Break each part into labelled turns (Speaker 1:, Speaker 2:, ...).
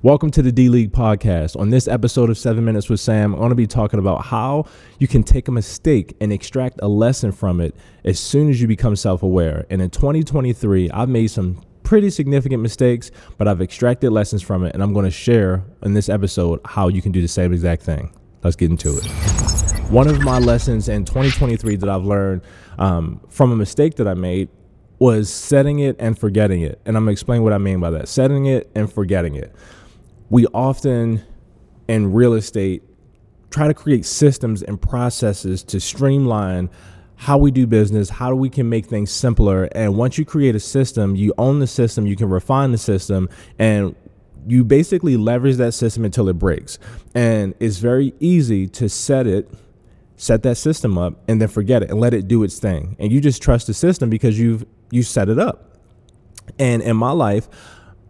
Speaker 1: Welcome to the D League podcast. On this episode of 7 Minutes with Sam, I'm going to be talking about how you can take a mistake and extract a lesson from it as soon as you become self aware. And in 2023, I've made some pretty significant mistakes, but I've extracted lessons from it, and I'm going to share in this episode how you can do the same exact thing. Let's get into it. One of my lessons in 2023 that I've learned um, from a mistake that I made was setting it and forgetting it. And I'm going to explain what I mean by that setting it and forgetting it we often in real estate try to create systems and processes to streamline how we do business, how we can make things simpler. And once you create a system, you own the system, you can refine the system, and you basically leverage that system until it breaks. And it's very easy to set it, set that system up, and then forget it and let it do its thing. And you just trust the system because you've you set it up. And in my life,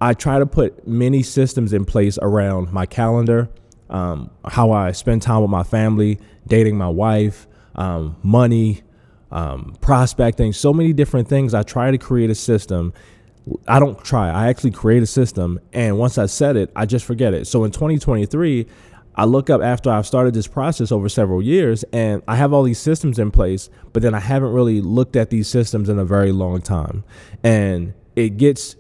Speaker 1: I try to put many systems in place around my calendar, um, how I spend time with my family, dating my wife, um, money, um, prospecting, so many different things. I try to create a system. I don't try, I actually create a system. And once I set it, I just forget it. So in 2023, I look up after I've started this process over several years and I have all these systems in place, but then I haven't really looked at these systems in a very long time. And it gets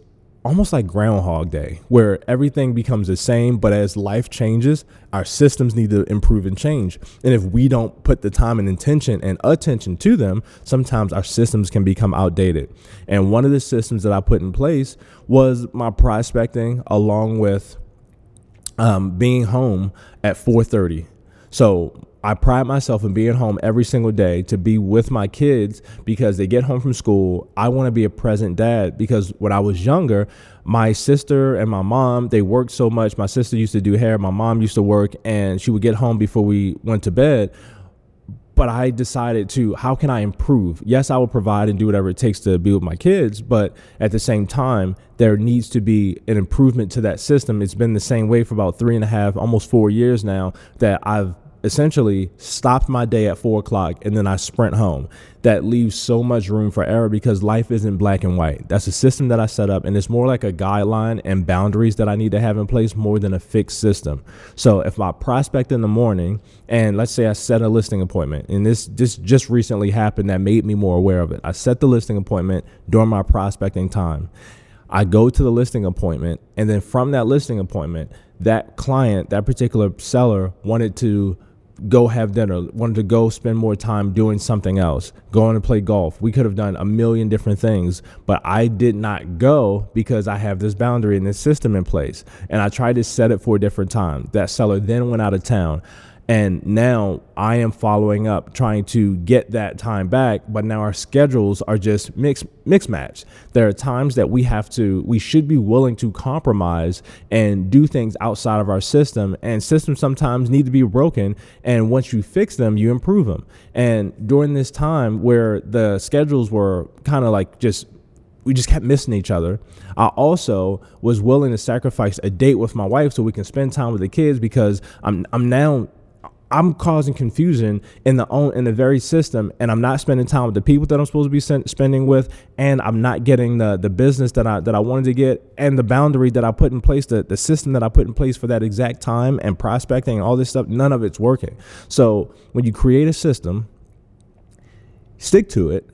Speaker 1: almost like Groundhog Day, where everything becomes the same, but as life changes, our systems need to improve and change. And if we don't put the time and intention and attention to them, sometimes our systems can become outdated. And one of the systems that I put in place was my prospecting, along with um, being home at 4:30. So I pride myself in being home every single day to be with my kids because they get home from school. I want to be a present dad because when I was younger, my sister and my mom, they worked so much. My sister used to do hair, my mom used to work, and she would get home before we went to bed but I decided to how can I improve? Yes, I will provide and do whatever it takes to be with my kids, but at the same time, there needs to be an improvement to that system. It's been the same way for about three and a half, almost four years now that I've essentially stopped my day at four o'clock and then I sprint home. That leaves so much room for error because life isn't black and white. That's a system that I set up and it's more like a guideline and boundaries that I need to have in place more than a fixed system. So if I prospect in the morning and let's say I set a listing appointment and this this just recently happened that made me more aware of it. I set the listing appointment during my prospecting time. I go to the listing appointment and then from that listing appointment, that client, that particular seller wanted to go have dinner, wanted to go spend more time doing something else, going to play golf. We could have done a million different things, but I did not go because I have this boundary and this system in place. And I tried to set it for a different time. That seller then went out of town. And now I am following up, trying to get that time back. But now our schedules are just mix mix match. There are times that we have to, we should be willing to compromise and do things outside of our system. And systems sometimes need to be broken. And once you fix them, you improve them. And during this time where the schedules were kind of like just we just kept missing each other. I also was willing to sacrifice a date with my wife so we can spend time with the kids because I'm I'm now I'm causing confusion in the own in the very system, and I'm not spending time with the people that I'm supposed to be spending with, and I'm not getting the the business that I that I wanted to get, and the boundary that I put in place, the the system that I put in place for that exact time and prospecting and all this stuff. None of it's working. So when you create a system, stick to it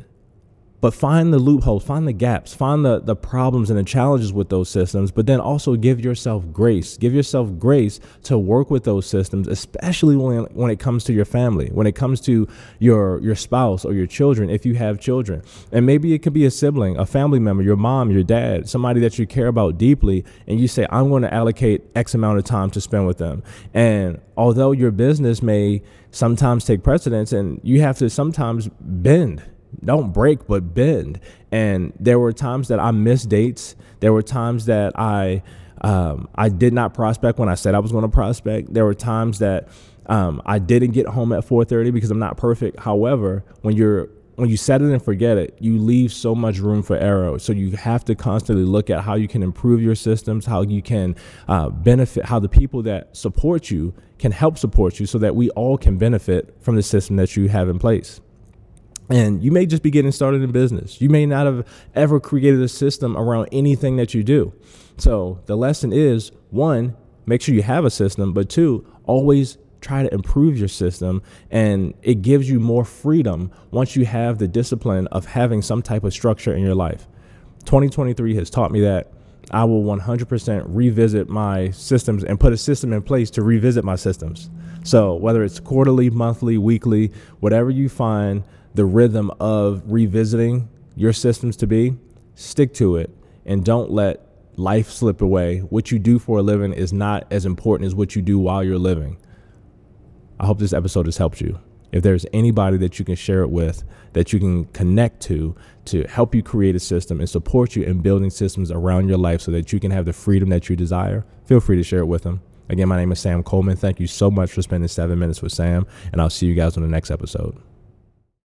Speaker 1: but find the loopholes, find the gaps, find the, the problems and the challenges with those systems, but then also give yourself grace. Give yourself grace to work with those systems, especially when, when it comes to your family, when it comes to your, your spouse or your children, if you have children. And maybe it could be a sibling, a family member, your mom, your dad, somebody that you care about deeply, and you say, I'm going to allocate X amount of time to spend with them. And although your business may sometimes take precedence and you have to sometimes bend don't break but bend and there were times that i missed dates there were times that i um, i did not prospect when i said i was going to prospect there were times that um, i didn't get home at 4.30 because i'm not perfect however when you're when you set it and forget it, you leave so much room for error. So you have to constantly look at how you can improve your systems, how you can uh, benefit, how the people that support you can help support you so that we all can benefit from the system that you have in place. And you may just be getting started in business. You may not have ever created a system around anything that you do. So the lesson is one, make sure you have a system, but two, always try to improve your system and it gives you more freedom once you have the discipline of having some type of structure in your life. 2023 has taught me that I will 100% revisit my systems and put a system in place to revisit my systems. So, whether it's quarterly, monthly, weekly, whatever you find the rhythm of revisiting your systems to be, stick to it and don't let life slip away. What you do for a living is not as important as what you do while you're living. I hope this episode has helped you. If there's anybody that you can share it with, that you can connect to, to help you create a system and support you in building systems around your life so that you can have the freedom that you desire, feel free to share it with them. Again, my name is Sam Coleman. Thank you so much for spending seven minutes with Sam, and I'll see you guys on the next episode.